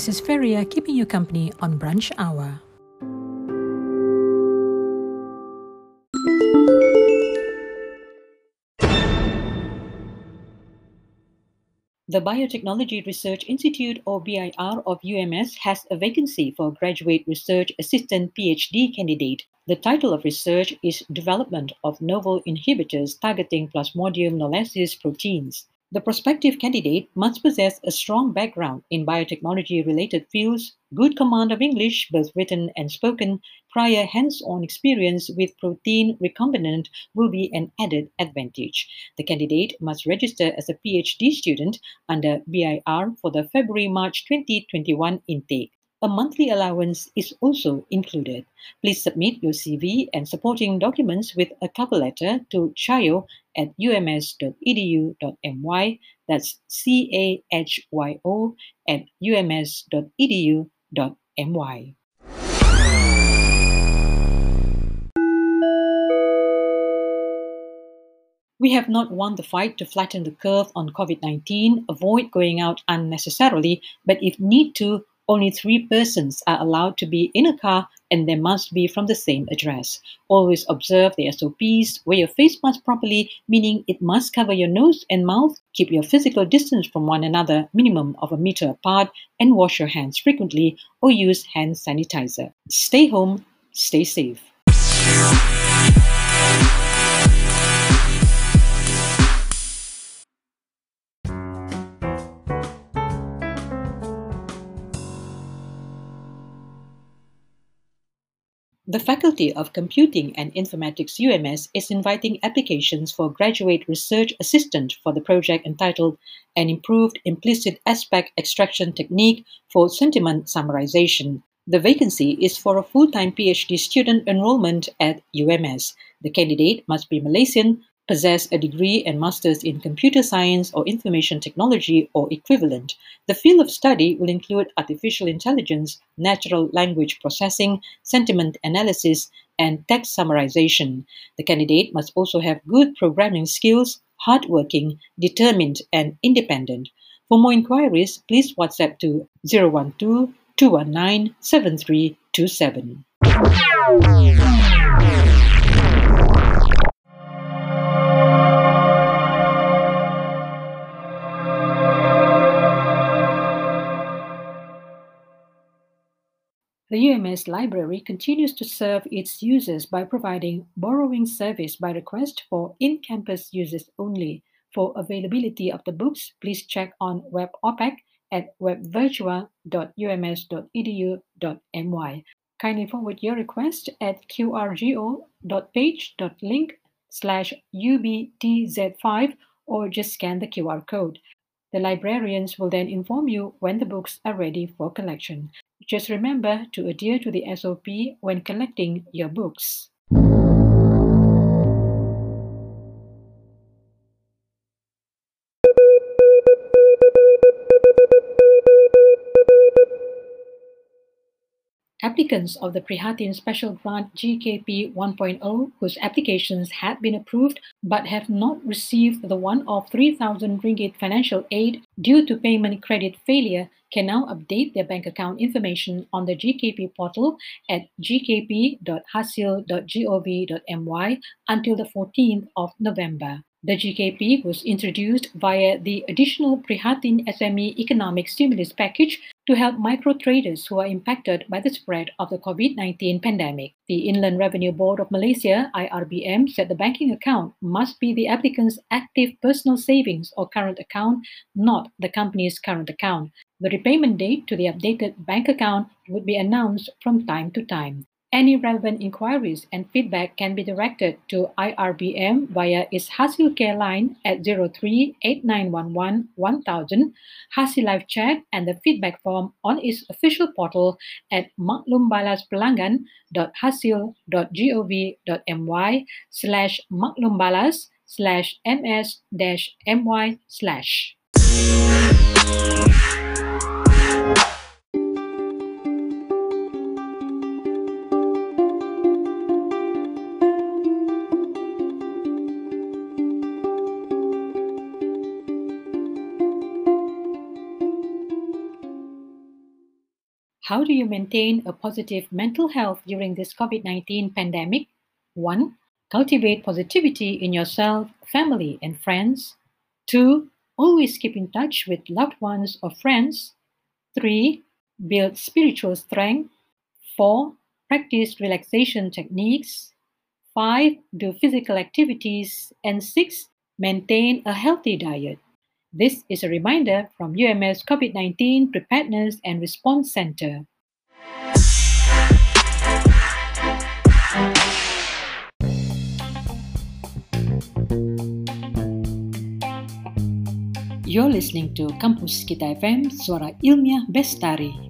This is Feria keeping you company on Brunch Hour. The Biotechnology Research Institute, or BIR, of UMS has a vacancy for graduate research assistant PhD candidate. The title of research is Development of Novel Inhibitors Targeting Plasmodium knowlesi Proteins. The prospective candidate must possess a strong background in biotechnology related fields, good command of English, both written and spoken, prior hands on experience with protein recombinant will be an added advantage. The candidate must register as a PhD student under BIR for the February March 2021 intake. A monthly allowance is also included. Please submit your CV and supporting documents with a cover letter to cahyo at ums.edu.my. That's C A H Y O at ums.edu.my. We have not won the fight to flatten the curve on COVID 19, avoid going out unnecessarily, but if need to, only three persons are allowed to be in a car and they must be from the same address. Always observe the SOPs, wear your face mask properly, meaning it must cover your nose and mouth, keep your physical distance from one another, minimum of a meter apart, and wash your hands frequently or use hand sanitizer. Stay home, stay safe. The Faculty of Computing and Informatics UMS is inviting applications for graduate research assistant for the project entitled An Improved Implicit Aspect Extraction Technique for Sentiment Summarization. The vacancy is for a full time PhD student enrollment at UMS. The candidate must be Malaysian, possess a degree and master's in computer science or information technology or equivalent. The field of study will include artificial intelligence, natural language processing, sentiment analysis, and text summarization. The candidate must also have good programming skills, hardworking, determined, and independent. For more inquiries, please WhatsApp to 012 219 7327. The UMS library continues to serve its users by providing borrowing service by request for in-campus users only. For availability of the books, please check on WebOPAC at webvirtua.ums.edu.my. Kindly forward your request at qrgo.page.link slash ubtz5 or just scan the QR code. The librarians will then inform you when the books are ready for collection. Just remember to adhere to the SOP when collecting your books. Applicants of the Prihatin Special Grant GKP 1.0 whose applications had been approved but have not received the one of 3,000 ringgit financial aid due to payment credit failure can now update their bank account information on the GKP portal at gkp.hasil.gov.my until the 14th of November. The GKP was introduced via the additional Prihatin SME economic stimulus package to help micro traders who are impacted by the spread of the COVID 19 pandemic. The Inland Revenue Board of Malaysia, IRBM, said the banking account must be the applicant's active personal savings or current account, not the company's current account. The repayment date to the updated bank account would be announced from time to time. Any relevant inquiries and feedback can be directed to IRBM via its Hasil Care line at 038911 1000, Hasil Live Chat, and the feedback form on its official portal at maklumbalaspelanggan.hasil.gov.my slash maklumbalas slash ms dash my slash. How do you maintain a positive mental health during this COVID 19 pandemic? 1. Cultivate positivity in yourself, family, and friends. 2. Always keep in touch with loved ones or friends. 3. Build spiritual strength. 4. Practice relaxation techniques. 5. Do physical activities. And 6. Maintain a healthy diet. This is a reminder from UMS COVID 19 Preparedness and Response Center. You're listening to Kampus Kita FM, Suara Ilmiah Bestari.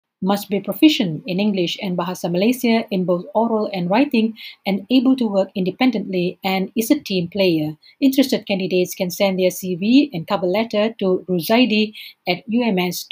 must be proficient in English and Bahasa Malaysia in both oral and writing and able to work independently and is a team player. Interested candidates can send their CV and cover letter to ruzaidi at ums.edu.my.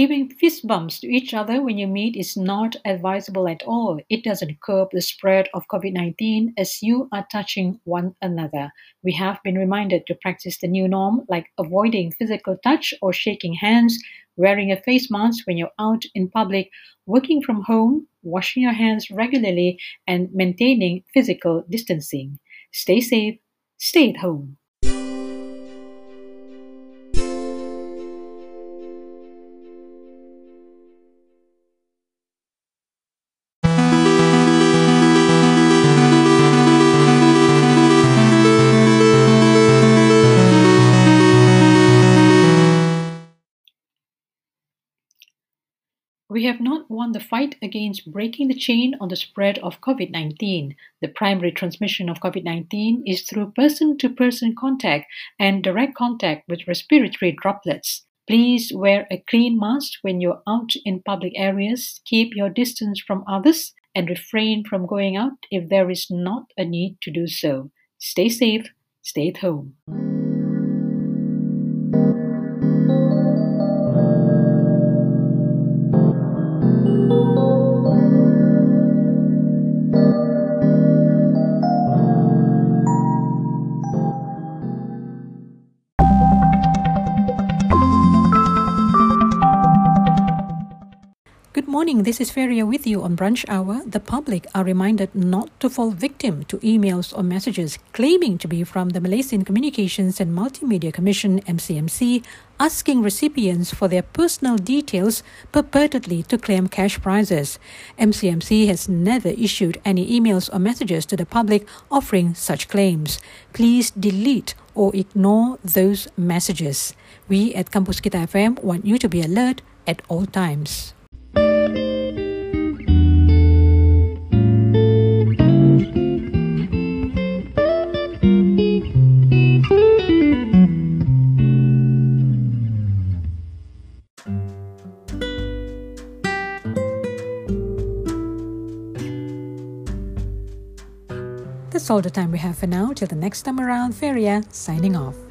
Giving fist bumps to each other when you meet is not advisable at all. It doesn't curb the spread of COVID 19 as you are touching one another. We have been reminded to practice the new norm, like avoiding physical touch or shaking hands, wearing a face mask when you're out in public, working from home, washing your hands regularly, and maintaining physical distancing. Stay safe, stay at home. We have not won the fight against breaking the chain on the spread of COVID 19. The primary transmission of COVID 19 is through person to person contact and direct contact with respiratory droplets. Please wear a clean mask when you're out in public areas, keep your distance from others, and refrain from going out if there is not a need to do so. Stay safe, stay at home. morning. This is Feria with you on Brunch Hour. The public are reminded not to fall victim to emails or messages claiming to be from the Malaysian Communications and Multimedia Commission (MCMC), asking recipients for their personal details purportedly to claim cash prizes. MCMC has never issued any emails or messages to the public offering such claims. Please delete or ignore those messages. We at Kampus Kita FM want you to be alert at all times. That's all the time we have for now. Till the next time around, Feria signing off.